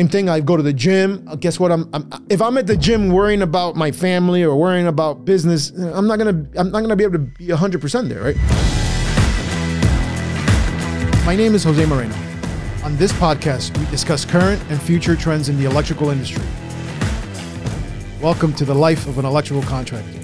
Same thing. I go to the gym. Guess what? I'm, I'm if I'm at the gym worrying about my family or worrying about business, I'm not gonna I'm not gonna be able to be 100% there, right? My name is Jose Moreno. On this podcast, we discuss current and future trends in the electrical industry. Welcome to the life of an electrical contractor.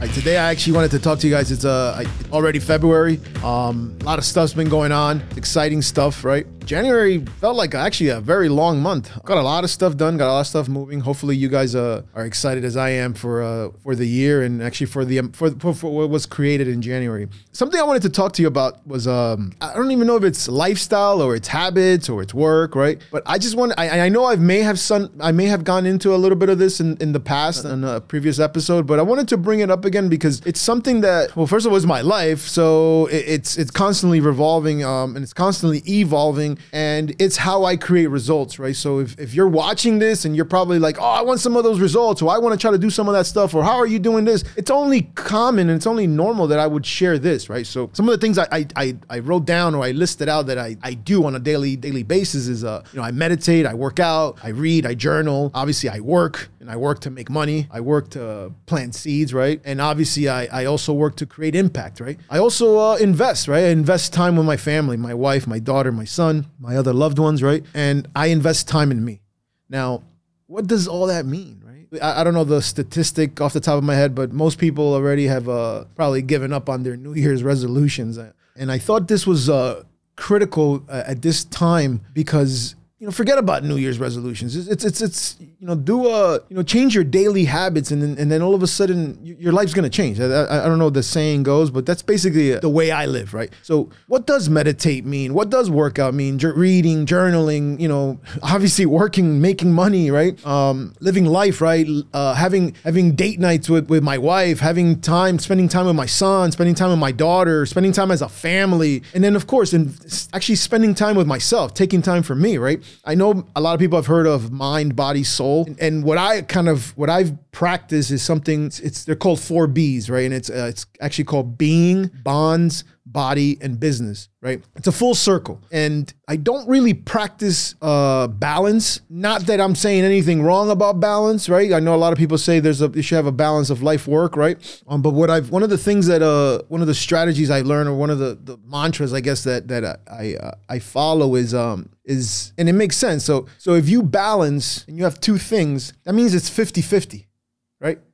Right, today I actually wanted to talk to you guys. It's uh already February. Um, a lot of stuff's been going on. Exciting stuff, right? January felt like actually a very long month. Got a lot of stuff done. Got a lot of stuff moving. Hopefully, you guys uh, are excited as I am for uh, for the year and actually for the um, for, for for what was created in January. Something I wanted to talk to you about was um I don't even know if it's lifestyle or it's habits or it's work, right? But I just want I, I know I may have some I may have gone into a little bit of this in, in the past in a previous episode, but I wanted to bring it up again because it's something that well, first of all, it's my life, so it, it's it's constantly revolving um, and it's constantly evolving, and it's how I create results, right? So if, if you're watching this and you're probably like, oh, I want some of those results, or I want to try to do some of that stuff, or how are you doing this? It's only common and it's only normal that I would share this, right? So some of the things I I, I, I wrote down or I listed out that I, I do on a daily daily basis is uh you know I meditate, I work out, I read, I journal. Obviously, I work and I work to make money. I work to plant seeds, right? And obviously, I, I also work to create impact, right? I also uh, invest, right? I invest time with my family, my wife, my daughter, my son, my other loved ones, right? And I invest time in me. Now, what does all that mean, right? I, I don't know the statistic off the top of my head, but most people already have uh, probably given up on their New Year's resolutions. And I thought this was uh, critical uh, at this time because you know, forget about New Year's resolutions. It's it's it's, it's you know, do a you know, change your daily habits, and then and then all of a sudden your life's gonna change. I, I, don't know what the saying goes, but that's basically the way I live, right? So, what does meditate mean? What does workout mean? Jour- reading, journaling, you know, obviously working, making money, right? Um, living life, right? Uh, having having date nights with with my wife, having time, spending time with my son, spending time with my daughter, spending time as a family, and then of course, and actually spending time with myself, taking time for me, right? I know a lot of people have heard of mind, body, soul, and, what I kind of what I've practiced is something. It's they're called four B's, right? And it's uh, it's actually called being, bonds, body, and business, right? It's a full circle, and I don't really practice uh, balance. Not that I'm saying anything wrong about balance, right? I know a lot of people say there's a you should have a balance of life work, right? Um, but what I've one of the things that uh one of the strategies I learned or one of the, the mantras I guess that that I uh, I follow is um is and it makes sense. So so if you balance and you have two things, that means it's 50-50 right?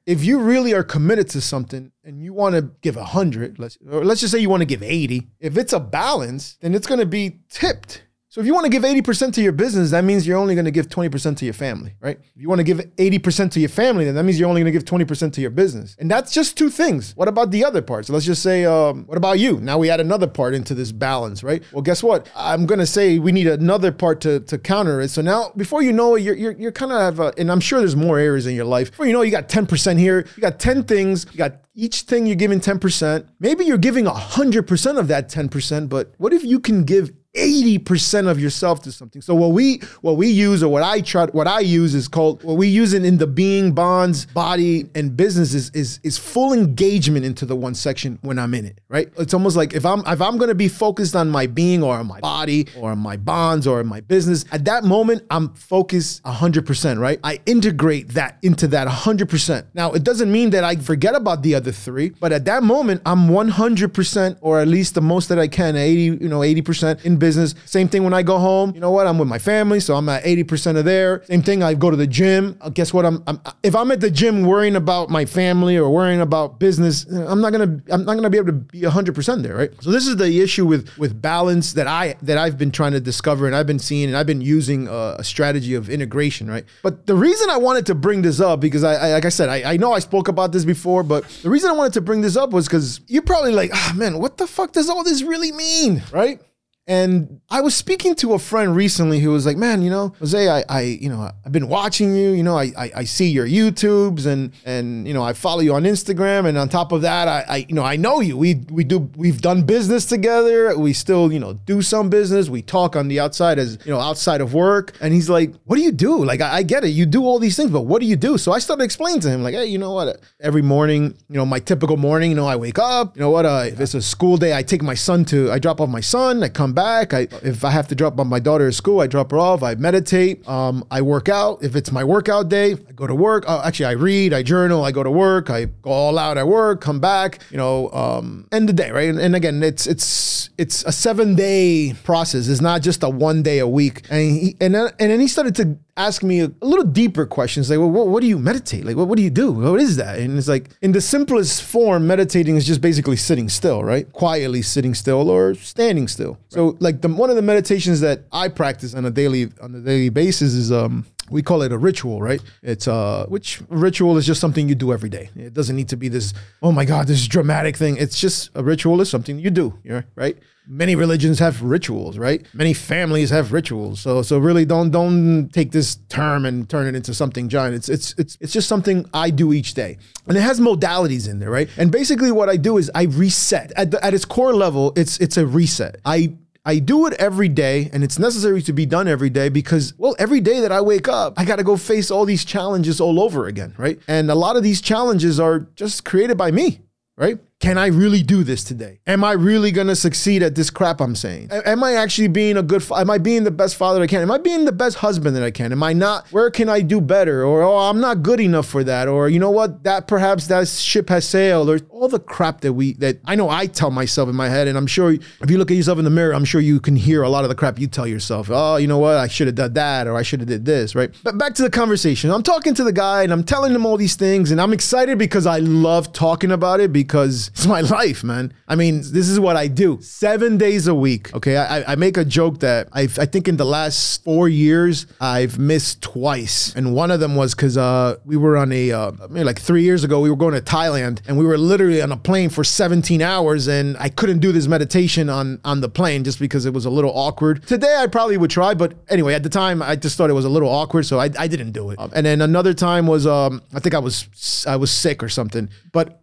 If you really are committed to something and you want to give 100, let's or let's just say you want to give 80, if it's a balance, then it's going to be tipped. So if you want to give 80% to your business, that means you're only going to give 20% to your family, right? If you want to give 80% to your family, then that means you're only going to give 20% to your business. And that's just two things. What about the other parts? Let's just say, um, what about you? Now we add another part into this balance, right? Well, guess what? I'm going to say we need another part to, to counter it. So now, before you know it, you're, you're, you're kind of have, a, and I'm sure there's more areas in your life. Before you know, it, you got 10% here, you got 10 things, you got each thing you're giving 10%. Maybe you're giving 100% of that 10%, but what if you can give 80% of yourself to something. So what we what we use or what I try what I use is called what we use in, in the being bonds, body, and business is, is is full engagement into the one section when I'm in it, right? It's almost like if I'm if I'm gonna be focused on my being or on my body or on my bonds or in my business, at that moment I'm focused 100%, right? I integrate that into that 100%. Now, it doesn't mean that I forget about the other three, but at that moment I'm 100% or at least the most that I can, 80, you know, 80% in business. Same thing when I go home. You know what? I'm with my family, so I'm at 80% of there. Same thing. I go to the gym. Uh, Guess what? I'm, I'm if I'm at the gym worrying about my family or worrying about business, I'm not gonna I'm not gonna be able to be 100% there, right? So this is the issue with with balance that I that I've been trying to discover and I've been seeing and I've been using a, a strategy of integration, right? But the reason I wanted to bring this up because I, I like I said I, I know I spoke about this before, but the reason I wanted to bring this up was because you're probably like, ah man, what the fuck does all this really mean, right? And I was speaking to a friend recently who was like, "Man, you know, Jose, I, I you know, I've been watching you. You know, I, I, I see your YouTubes and and you know, I follow you on Instagram. And on top of that, I, I, you know, I know you. We we do we've done business together. We still, you know, do some business. We talk on the outside as you know, outside of work. And he's like, "What do you do? Like, I, I get it. You do all these things, but what do you do?" So I started explaining to him, like, "Hey, you know what? Every morning, you know, my typical morning, you know, I wake up. You know what? Uh, if it's a school day, I take my son to, I drop off my son. I come back. I if I have to drop my daughter at school, I drop her off. I meditate. Um, I work out. If it's my workout day, I go to work. Uh, actually, I read. I journal. I go to work. I go all out at work. Come back. You know, um, end the day, right? And, and again, it's it's it's a seven day process. It's not just a one day a week. And he, and then, and then he started to ask me a, a little deeper questions like, well, what, what do you meditate? Like, what, what do you do? What is that? And it's like, in the simplest form, meditating is just basically sitting still, right? Quietly sitting still or standing still. So, like, the one of the meditations that I practice on a daily on a daily basis is um we call it a ritual, right? It's uh which ritual is just something you do every day. It doesn't need to be this, oh my God, this dramatic thing. It's just a ritual is something you do, yeah, right? Many religions have rituals, right? Many families have rituals. So so really don't don't take this term and turn it into something giant. It's it's it's it's just something I do each day. And it has modalities in there, right? And basically what I do is I reset. At the, at its core level, it's it's a reset. I I do it every day and it's necessary to be done every day because, well, every day that I wake up, I got to go face all these challenges all over again, right? And a lot of these challenges are just created by me, right? Can I really do this today? Am I really going to succeed at this crap I'm saying? Am I actually being a good, fa- am I being the best father I can? Am I being the best husband that I can? Am I not, where can I do better? Or, oh, I'm not good enough for that. Or, you know what, that perhaps that ship has sailed or all the crap that we, that I know I tell myself in my head. And I'm sure if you look at yourself in the mirror, I'm sure you can hear a lot of the crap you tell yourself. Oh, you know what, I should have done that or I should have did this, right? But back to the conversation. I'm talking to the guy and I'm telling him all these things and I'm excited because I love talking about it because it's my life, man. I mean, this is what I do seven days a week. Okay. I, I make a joke that i I think in the last four years, I've missed twice. And one of them was because uh, we were on a, uh, maybe like three years ago, we were going to Thailand and we were literally on a plane for 17 hours and I couldn't do this meditation on, on the plane just because it was a little awkward. Today, I probably would try, but anyway, at the time, I just thought it was a little awkward. So I, I didn't do it. Um, and then another time was, um, I think I was, I was sick or something. But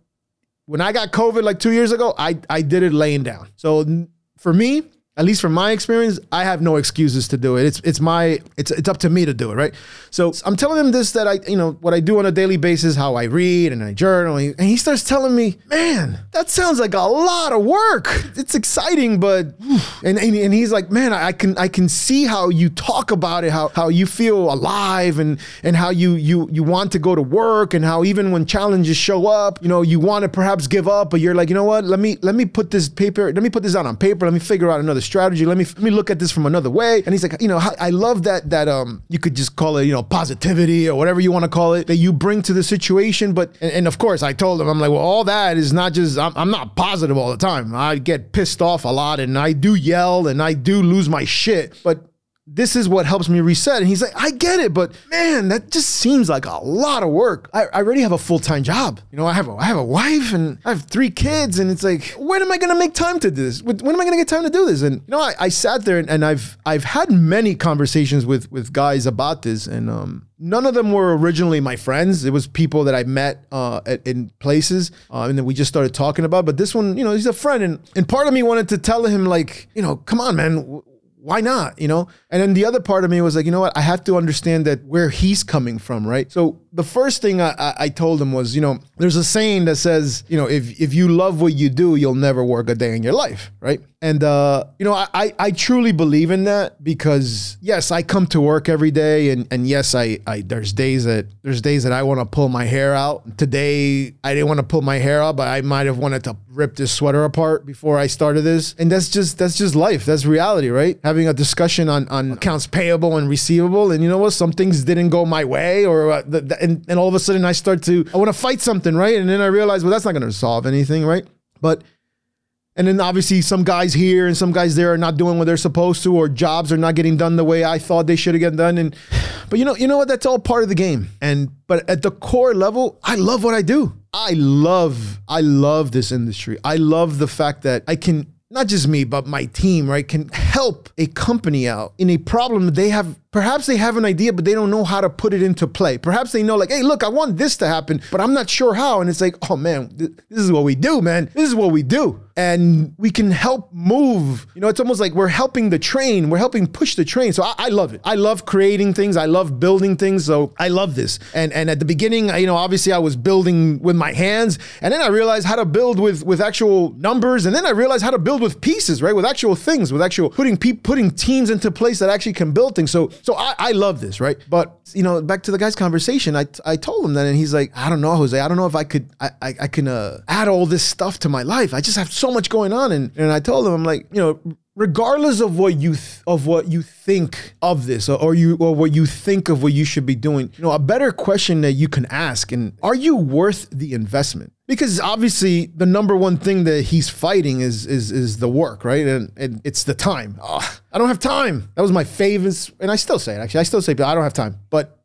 when I got COVID like two years ago, I, I did it laying down. So for me, at least from my experience, I have no excuses to do it. It's it's my it's it's up to me to do it, right? So I'm telling him this that I you know what I do on a daily basis, how I read and I journal, and he starts telling me, man, that sounds like a lot of work. It's exciting, but and and, and he's like, man, I can I can see how you talk about it, how how you feel alive, and and how you you you want to go to work, and how even when challenges show up, you know, you want to perhaps give up, but you're like, you know what? Let me let me put this paper, let me put this out on paper, let me figure out another strategy. Let me let me look at this from another way. And he's like, you know, I love that that um you could just call it, you know, positivity or whatever you want to call it that you bring to the situation. But and, and of course, I told him, I'm like, well, all that is not just I'm, I'm not positive all the time. I get pissed off a lot, and I do yell, and I do lose my shit. But this is what helps me reset. And he's like, I get it, but man, that just seems like a lot of work. I, I already have a full time job. You know, I have a, I have a wife and I have three kids, and it's like, when am I going to make time to do this? When am I going to get time to do this? And you know, I, I sat there and, and I've I've had many conversations with with guys about this, and um, none of them were originally my friends. It was people that I met uh, at, in places, uh, and then we just started talking about. But this one, you know, he's a friend, and and part of me wanted to tell him like, you know, come on, man why not? You know? And then the other part of me was like, you know what? I have to understand that where he's coming from, right? So the first thing I, I, I told him was, you know, there's a saying that says, you know, if if you love what you do, you'll never work a day in your life, right? And uh, you know, I, I truly believe in that because yes, I come to work every day and, and yes, I, I there's days that there's days that I want to pull my hair out. Today I didn't want to pull my hair out, but I might have wanted to rip this sweater apart before I started this. And that's just that's just life. That's reality, right? Having a discussion on, on accounts payable and receivable. And you know what? Some things didn't go my way or uh, the, the, and, and all of a sudden I start to I want to fight something, right? And then I realize, well, that's not going to solve anything, right? But and then obviously some guys here and some guys there are not doing what they're supposed to, or jobs are not getting done the way I thought they should have gotten done. And but you know, you know what? That's all part of the game. And but at the core level, I love what I do. I love, I love this industry. I love the fact that I can not just me, but my team, right, can help a company out in a problem they have perhaps they have an idea but they don't know how to put it into play. Perhaps they know like hey look i want this to happen but i'm not sure how. And it's like oh man th- this is what we do man. This is what we do. And we can help move. You know it's almost like we're helping the train. We're helping push the train. So i, I love it. I love creating things. I love building things. So i love this. And and at the beginning you know obviously i was building with my hands. And then i realized how to build with with actual numbers. And then i realized how to build with pieces right? With actual things with actual putting pe- putting teams into place that actually can build things so so I, I love this, right? But you know, back to the guy's conversation, I, I told him that, and he's like, I don't know, Jose, I don't know if I could, I, I, I can uh, add all this stuff to my life. I just have so much going on, and and I told him, I'm like, you know, regardless of what you th- of what you think of this or, or you or what you think of what you should be doing you know a better question that you can ask and are you worth the investment because obviously the number one thing that he's fighting is is is the work right and, and it's the time Ugh, i don't have time that was my favorite and i still say it actually i still say i don't have time but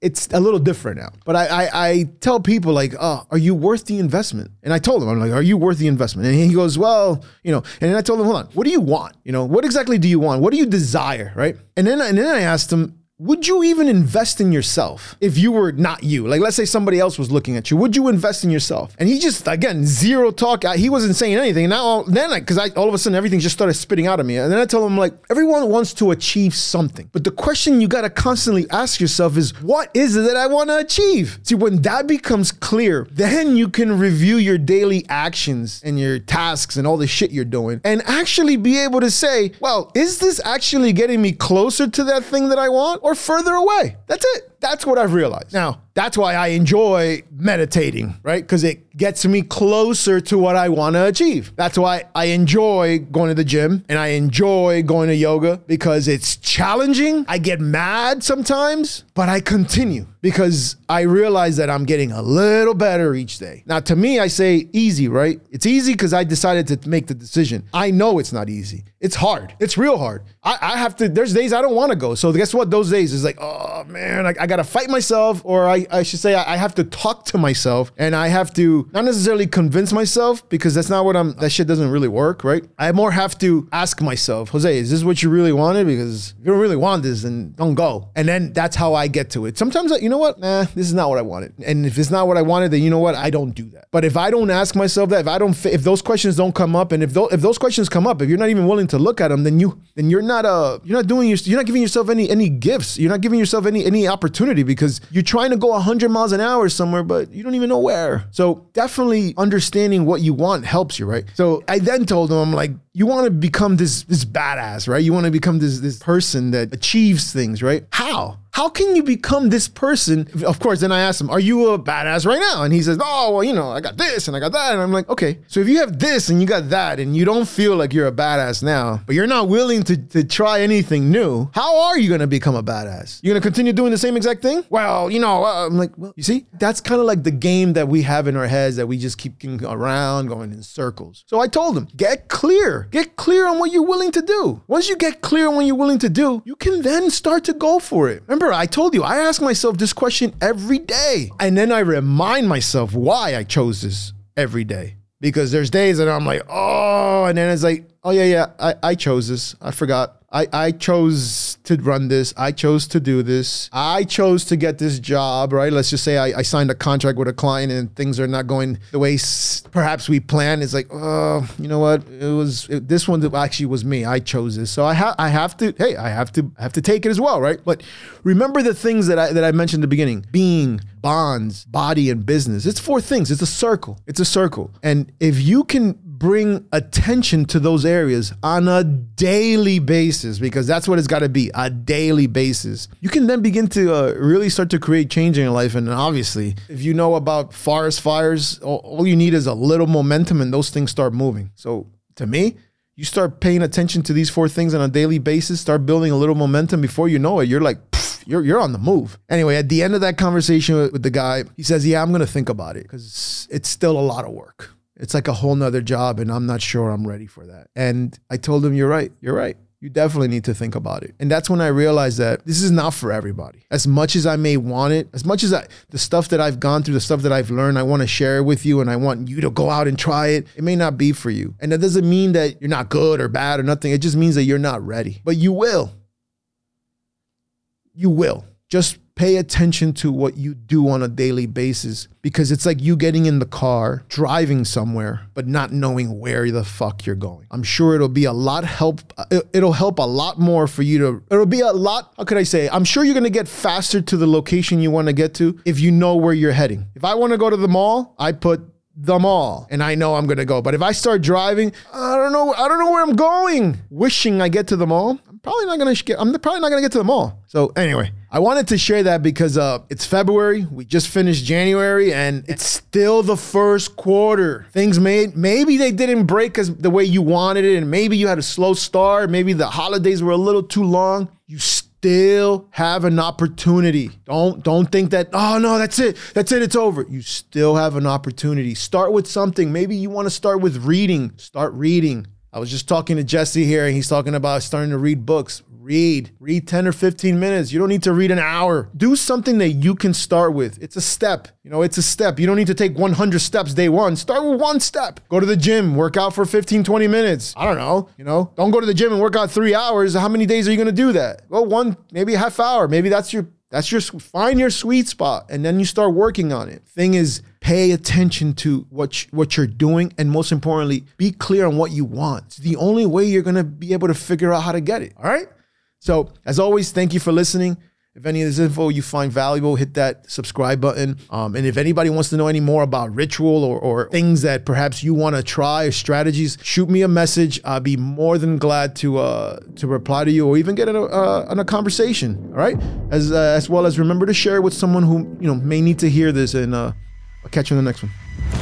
it's a little different now. But I, I, I tell people like, oh, are you worth the investment? And I told him, I'm like, are you worth the investment? And he goes, well, you know. And then I told him, hold on, what do you want? You know, what exactly do you want? What do you desire, right? And then and then I asked him, would you even invest in yourself if you were not you? Like, let's say somebody else was looking at you. Would you invest in yourself? And he just, again, zero talk. He wasn't saying anything. And now, then, I because I, all of a sudden, everything just started spitting out of me. And then I told him, like, everyone wants to achieve something. But the question you got to constantly ask yourself is, what is it that I want to achieve? See, when that becomes clear, then you can review your daily actions and your tasks and all the shit you're doing and actually be able to say, well, is this actually getting me closer to that thing that I want? Further away. That's it. That's what I've realized. Now, that's why I enjoy meditating, right? Because it gets me closer to what I want to achieve. That's why I enjoy going to the gym and I enjoy going to yoga because it's challenging. I get mad sometimes, but I continue because I realize that I'm getting a little better each day. Now, to me, I say easy, right? It's easy because I decided to make the decision. I know it's not easy. It's hard. It's real hard. I, I have to, there's days I don't want to go. So guess what? Those days is like, oh man, I, I got to fight myself, or I, I should say, I, I have to talk to myself and I have to not necessarily convince myself because that's not what I'm, that shit doesn't really work, right? I more have to ask myself, Jose, is this what you really wanted? Because if you don't really want this, then don't go. And then that's how I get to it. Sometimes, you know what? Nah, this is not what I wanted. And if it's not what I wanted, then you know what? I don't do that. But if I don't ask myself that, if I don't, if those questions don't come up, and if those, if those questions come up, if you're not even willing to look at them, then you, then you're not, uh, you're not doing your, you're not giving yourself any, any gifts. You're not giving yourself any, any opportunity because you're trying to go 100 miles an hour somewhere, but you don't even know where. So definitely understanding what you want helps you, right? So I then told him, I'm like, you want to become this this badass, right? You want to become this this person that achieves things, right? How? How can you become this person? Of course, then I asked him, Are you a badass right now? And he says, Oh, well, you know, I got this and I got that. And I'm like, Okay, so if you have this and you got that and you don't feel like you're a badass now, but you're not willing to, to try anything new, how are you going to become a badass? You're going to continue doing the same exact thing? Well, you know, uh, I'm like, Well, you see, that's kind of like the game that we have in our heads that we just keep going around, going in circles. So I told him, Get clear. Get clear on what you're willing to do. Once you get clear on what you're willing to do, you can then start to go for it. Remember, I told you, I ask myself this question every day. And then I remind myself why I chose this every day. Because there's days that I'm like, oh, and then it's like, oh, yeah, yeah, I, I chose this. I forgot. I, I chose to run this. I chose to do this. I chose to get this job, right? Let's just say I, I signed a contract with a client and things are not going the way s- perhaps we planned. It's like, oh, you know what? It was it, this one actually was me. I chose this, so I have I have to. Hey, I have to I have to take it as well, right? But remember the things that I that I mentioned at the beginning: being, bonds, body, and business. It's four things. It's a circle. It's a circle, and if you can bring attention to those areas on a daily basis because that's what it's got to be a daily basis. You can then begin to uh, really start to create change in your life and obviously if you know about forest fires all, all you need is a little momentum and those things start moving. So to me you start paying attention to these four things on a daily basis start building a little momentum. Before you know it you're like you're, you're on the move. Anyway, at the end of that conversation with, with the guy, he says, Yeah, I'm going to think about it because it's still a lot of work it's like a whole nother job and I'm not sure I'm ready for that. And I told him, you're right. You're right. you definitely need to think about it. And that's when I realized that this is not for everybody. As much as I may want it, as much as I, the stuff that I've gone through, the stuff that I've learned, I want to share it with you and I want you to go out and try it. It may not be for you. And that doesn't mean that you're not good or bad or nothing. It just means that you're not ready. But you will. You will. Just pay attention to what you do on a daily basis because it's like you getting in the car, driving somewhere, but not knowing where the fuck you're going. I'm sure it'll be a lot help. Uh, it'll help a lot more for you to, it'll be a lot, how could I say? I'm sure you're going to get faster to the location you want to get to if you know where you're heading. If I want to go to the mall, I put the mall and I know I'm to go. But if I start driving, I don't know, I don't know where I'm going. Wishing I get to the mall, probably not to get, I'm probably not to get to the mall. So anyway, I wanted to share that because uh, it's February. We just finished January, and it's still the first quarter. Things made maybe they didn't break as the way you wanted it, and maybe you had a slow start. Maybe the holidays were a little too long. You still have an opportunity. Don't don't think that oh no that's it that's it it's over. You still have an opportunity. Start with something. Maybe you want to start with reading. Start reading. I was just talking to Jesse here, and he's talking about starting to read books. Read, read 10 or 15 minutes. You don't need to read an hour. Do something that you can start with. It's a step. You know, it's a step. You don't need to take 100 steps day one. Start with one step. Go to the gym, work out for 15, 20 minutes. I don't know. You know, don't go to the gym and work out three hours. How many days are you going to do that? Go one, maybe half hour. Maybe that's your that's your find your sweet spot and then you start working on it. Thing is pay attention to what what you're doing and most importantly be clear on what you want. It's the only way you're going to be able to figure out how to get it, all right? So, as always, thank you for listening. If any of this info you find valuable, hit that subscribe button. Um, and if anybody wants to know any more about ritual or, or things that perhaps you want to try or strategies, shoot me a message. I'll be more than glad to uh, to reply to you or even get in a, uh, a conversation. All right, as uh, as well as remember to share it with someone who you know may need to hear this. And uh, Catch you in the next one.